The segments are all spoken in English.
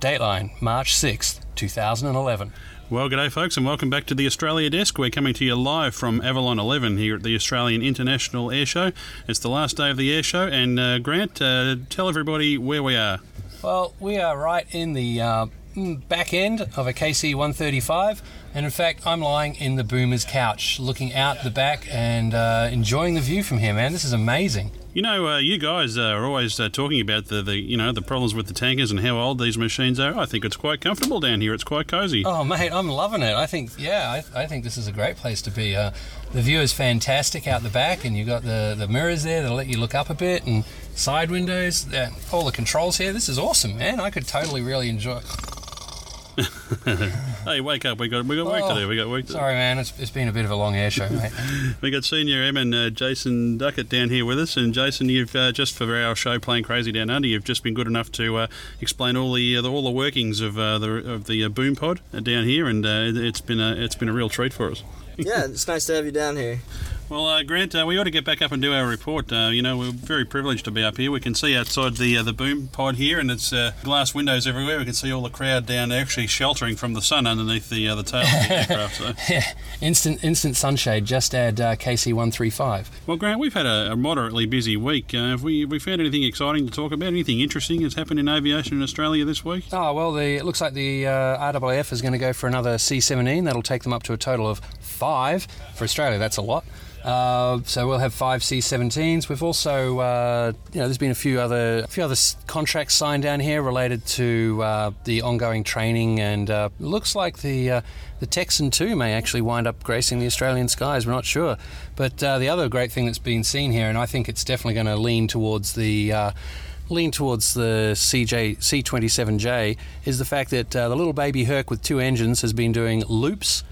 Dateline, March 6th, 2011. Well, g'day, folks, and welcome back to the Australia Desk. We're coming to you live from Avalon 11 here at the Australian International Air Show. It's the last day of the air show, and uh, Grant, uh, tell everybody where we are. Well, we are right in the uh, mm, back end of a KC 135, and in fact, I'm lying in the boomer's couch, looking out the back and uh, enjoying the view from here, man. This is amazing. You know, uh, you guys uh, are always uh, talking about the, the you know the problems with the tankers and how old these machines are. I think it's quite comfortable down here. It's quite cosy. Oh, mate, I'm loving it. I think, yeah, I, I think this is a great place to be. Uh, the view is fantastic out the back, and you've got the, the mirrors there that'll let you look up a bit, and side windows, all the controls here. This is awesome, man. I could totally really enjoy. hey, wake up! We got we got work Oh, to do. We got work to Sorry, man. It's, it's been a bit of a long air show, mate. We got senior airman uh, Jason Duckett down here with us, and Jason, you've uh, just for our show Plane Crazy down under, you've just been good enough to uh, explain all the, uh, the all the workings of uh, the of the uh, boom pod uh, down here, and uh, it's been a it's been a real treat for us. yeah, it's nice to have you down here. Well, uh, Grant, uh, we ought to get back up and do our report. Uh, you know, we're very privileged to be up here. We can see outside the uh, the boom pod here, and it's uh, glass windows everywhere. We can see all the crowd down there, actually sheltering from the sun underneath the uh, the tail of the aircraft. So. yeah, instant instant sunshade. Just add uh, KC 135. Well, Grant, we've had a, a moderately busy week. Uh, have we, we found anything exciting to talk about? Anything interesting that's happened in aviation in Australia this week? Oh well, the, it looks like the uh, RAAF is going to go for another C17. That'll take them up to a total of five for Australia. That's a lot. Uh, so we'll have five C17s. We've also, uh, you know, there's been a few other, a few other contracts signed down here related to uh, the ongoing training, and uh, looks like the uh, the Texan 2 may actually wind up gracing the Australian skies. We're not sure, but uh, the other great thing that's been seen here, and I think it's definitely going to lean towards the lean towards the CJ C27J is the fact that uh, the little baby Herc with two engines has been doing loops,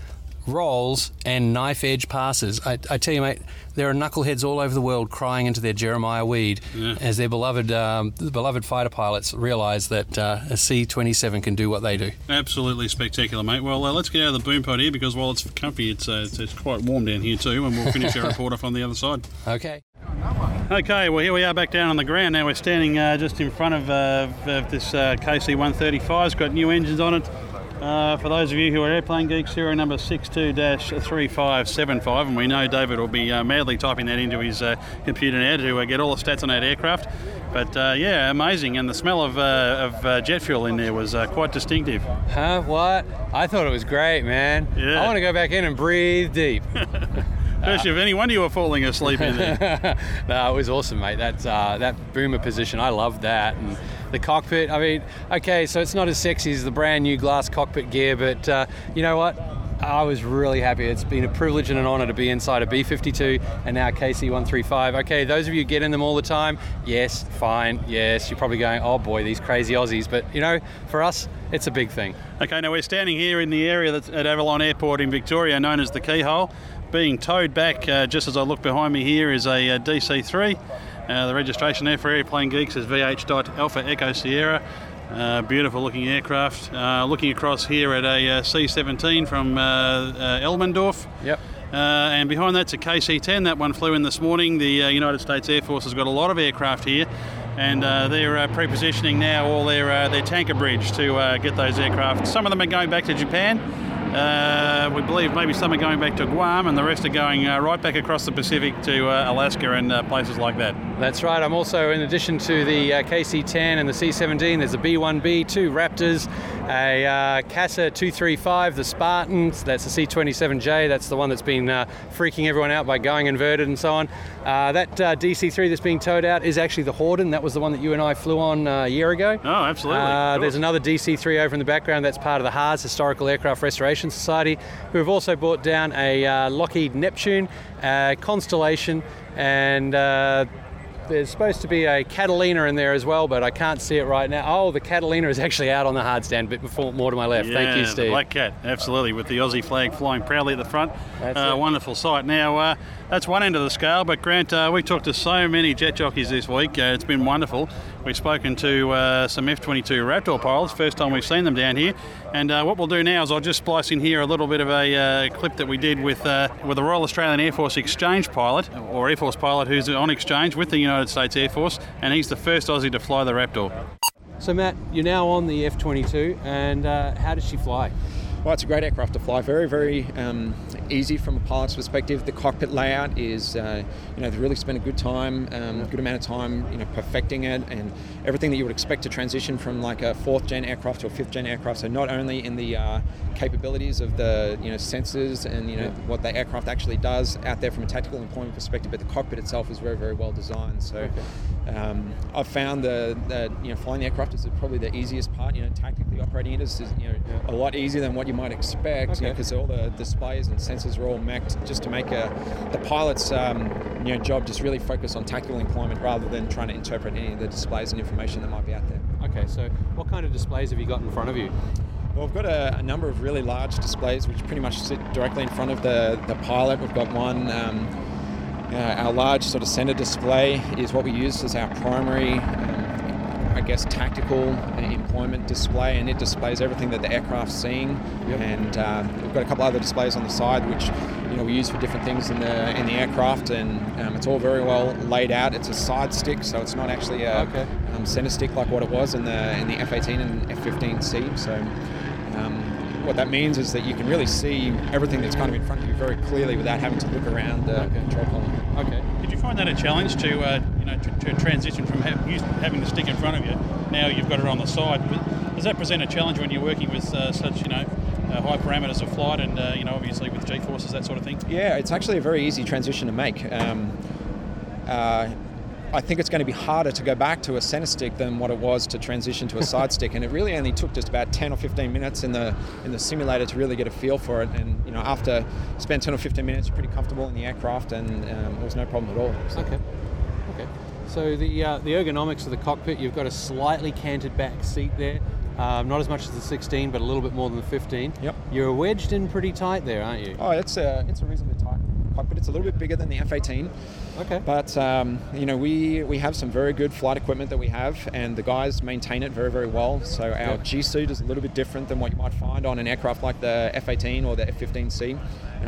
rolls, and knife edge passes. I, I tell you, mate, there are knuckleheads all over the world crying into their Jeremiah weed Yeah. as their beloved um, the beloved fighter pilots realise that uh, a C27 can do what they do. Absolutely spectacular, mate. Well, uh, let's get out of the boom pod here because while it's comfy, it's, uh, it's, it's quite warm down here too, and we'll finish our report off on the other side. Okay. Okay, well, here we are back down on the ground. Now we're standing uh, just in front of, uh, of this uh, KC 135. It's got new engines on it. Uh, for those of you who are airplane geeks, serial number 62-3575, and we know David will be uh, madly typing that into his uh, computer now to uh, get all the stats on that aircraft. But uh, yeah, amazing, and the smell of, uh, of uh, jet fuel in there was uh, quite distinctive. Huh? What? I thought it was great, man. Yeah. I want to go back in and breathe deep. Especially if any wonder you were falling asleep in there. no, it was awesome, mate. That uh, that boomer position, I love that. And the cockpit, I mean, okay, so it's not as sexy as the brand new glass cockpit gear, but uh, you know what? I was really happy. It's been a privilege and an honour to be inside a B52 and now KC135. Okay, those of you get in them all the time, yes, fine, yes, you're probably going, oh boy, these crazy Aussies. But you know, for us, it's a big thing. Okay, now we're standing here in the area that's at Avalon Airport in Victoria, known as the Keyhole. Being towed back, uh, just as I look behind me here, is a, uh DC3. Uh, the registration there for Airplane Geeks is VH. Alpha Echo Sierra. Uh, beautiful looking aircraft. Uh, looking across here at a uh, C-17 from uh, uh, Elmendorf. Yep. Uh, and behind that's a KC-10. That one flew in this morning. The United States Air Force has got a lot of aircraft here, and uh, they're pre-positioning now all their uh, their tanker bridge to uh, get those aircraft. Some of them are going back to Japan. Uh, we believe maybe some are going back to Guam, and the rest are going uh, right back across the Pacific to uh, Alaska and uh, places like that. That's right. I'm also, in addition to the uh, KC-10 and the C-17, there's a B-1B, two Raptors, a uh, CASA 235, the Spartans. That's the C-27J. That's the one that's been uh, freaking everyone out by going inverted and so on. Uh, that uh, DC-3 that's being towed out is actually the Hawdon. That was the one that you and I flew on uh, a year ago. Oh, absolutely. Uh, there's another DC-3 over in the background. That's part of the HARS Historical Aircraft Restoration Society, who have also brought down a uh, Lockheed Neptune, uh, Constellation, and uh, there's supposed to be a Catalina in there as well, but I can't see it right now. Oh, the Catalina is actually out on the hard stand, but before, more to my left. Thank you, Steve. The Black Cat, absolutely, with the Aussie flag flying proudly at the front. Uh. Wonderful sight. Now, uh, that's one end of the scale, but Grant, uh, we talked to so many jet jockeys this week. Uh, it's been wonderful. We've spoken to uh, some F 22 Raptor pilots, first time we've seen them down here. And uh, what we'll do now is I'll just splice in here a little bit of a uh, clip that we did with, uh, with a Royal Australian Air Force exchange pilot, or Air Force pilot who's on exchange with the United States Air Force, and he's the first Aussie to fly the Raptor. So Matt, you're now on the F-22, and uh, how does she fly? Well, it's a great aircraft to fly. Very, very um, easy from a pilot's perspective. The cockpit layout is, uh, you know, they really spent a good time, um, good amount of time, you know, perfecting it, and everything that you would expect to transition from like a fourth gen aircraft to a fifth gen aircraft. So not only in the uh, capabilities of the, you know, sensors and you know what the aircraft actually does out there from a tactical employment perspective, but the cockpit itself is very, very well designed. So um, I've found the, that you know flying the aircraft is probably the easiest part. You know, tactically operating it is, is you know a lot easier than what you might expect Okay. because all the displays and sensors are all mech'd just to make a, the pilot's um, you know job just really focus on tactical employment rather than trying to interpret any of the displays and information that might be out there. Okay, so what kind of displays have you got in front of you? Well, we've got a, a number of really large displays which pretty much sit directly in front of the, the pilot. We've got one. Um, uh, our large sort of center display is what we use as our primary, um, I guess, tactical uh, employment display, and it displays everything that the aircraft's seeing. Yep. And uh, we've got a couple other displays on the side, which you know we use for different things in the in the aircraft, and um, it's all very well laid out. It's a side stick, so it's not actually a Okay. um, center stick like what it was in the in the F-18 and F-15C. So. What that means is that you can really see everything that's kind of in front of you very clearly without having to look around the Okay. control column. Okay. Did you find that a challenge to, uh, you know, to, to transition from ha- having the stick in front of you, now you've got it on the side? Does that present a challenge when you're working with uh, such, you know, uh, high parameters of flight and, uh, you know, obviously with G-forces, that sort of thing? Yeah, it's actually a very easy transition to make. Um, uh, I think it's going to be harder to go back to a center stick than what it was to transition to a side stick, and it really only took just about 10 or 15 minutes in the in the simulator to really get a feel for it. And you know, after spend 10 or 15 minutes, you're pretty comfortable in the aircraft, and um, there was no problem at all. So- Okay. Okay. So the uh, the ergonomics of the cockpit, you've got a slightly canted back seat there. Um, not as much as the 16, but a little bit more than the 15. Yep. You're wedged in pretty tight there, aren't you? Oh, it's a it's a reasonably tight cockpit. It's a little bit bigger than the F-18. Okay. But um, you know, we we have some very good flight equipment that we have, and the guys maintain it very very well. So our Yeah. G suit is a little bit different than what you might find on an aircraft like the F-18 or the F-15C.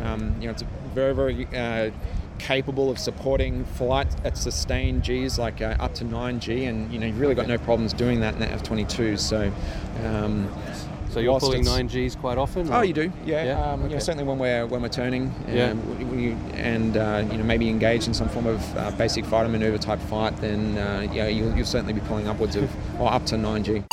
Um, you know, it's very very uh, capable of supporting flight at sustained Gs like uh, up to 9G, and you know you've really got no problems doing that in the F-22. So. Um, so you're pulling 9Gs quite often? Oh, you do, yeah. Yeah? Um, you know, certainly when we're when we're turning, Yeah. um, we, we, and uh, you know maybe engage in some form of uh, basic fighter maneuver type fight, then uh, yeah, you'll, you'll certainly be pulling upwards of or up to 9G.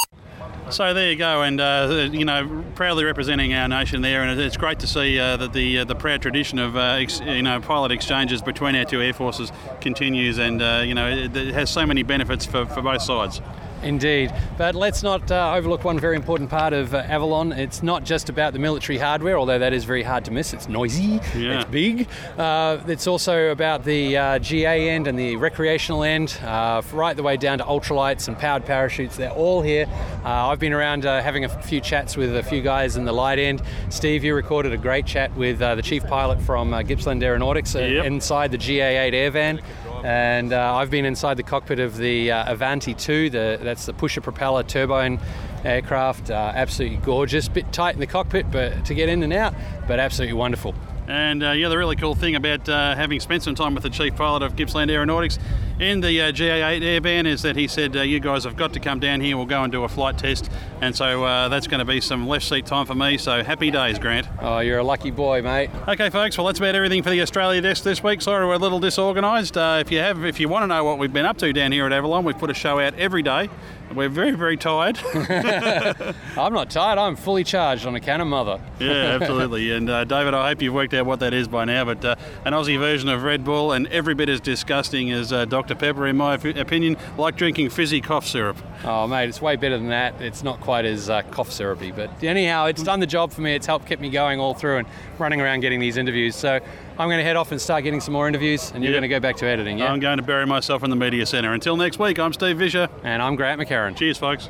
So there you go, and uh, you know, proudly representing our nation there, and it's great to see uh, that the uh, the proud tradition of uh, ex- you know pilot exchanges between our two air forces continues, and uh, you know it, it has so many benefits for, for both sides. Indeed. But let's not uh, overlook one very important part of uh, Avalon. It's not just about the military hardware, although that is very hard to miss. It's noisy, Yeah. it's big. Uh, it's also about the uh, GA end and the recreational end, uh, right the way down to ultralights and powered parachutes. They're all here. Uh, I've been around uh, having a few chats with a few guys in the light end. Steve, you recorded a great chat with uh, the chief pilot from uh, Gippsland Aeronautics Yep. inside the GA8 Airvan. And uh, I've been inside the cockpit of the uh, Avanti 2, the, that's the pusher propeller turbine aircraft. Uh, absolutely gorgeous. Bit tight in the cockpit but to get in and out, but absolutely wonderful. And uh, yeah, the really cool thing about uh, having spent some time with the chief pilot of Gippsland Aeronautics in the uh, GA8 Airvan is that he said, uh, "You guys have got to come down here. We'll go and do a flight test." And so uh, that's going to be some left seat time for me. So happy days, Grant. Oh, you're a lucky boy, mate. Okay, folks. Well, that's about everything for the Australia desk this week. Sorry, we're a little disorganised. Uh, if you have, if you want to know what we've been up to down here at Avalon, we put a show out every day. We're very, very tired. I'm not tired. I'm fully charged on account of mother. yeah, absolutely. And uh, David, I hope you've worked out what that is by now. But uh, an Aussie version of Red Bull, and every bit as disgusting as uh, Dr Pepper, in my op- opinion, like drinking fizzy cough syrup. Oh, mate, it's way better than that. It's not quite as uh, cough syrupy, but anyhow, it's done the job for me. It's helped keep me going all through and running around getting these interviews. So I'm going to head off and start getting some more interviews, and you're Yep. going to go back to editing, yeah? I'm going to bury myself in the media centre. Until next week, I'm Steve Visscher. and I'm Grant McHerron. Cheers, folks.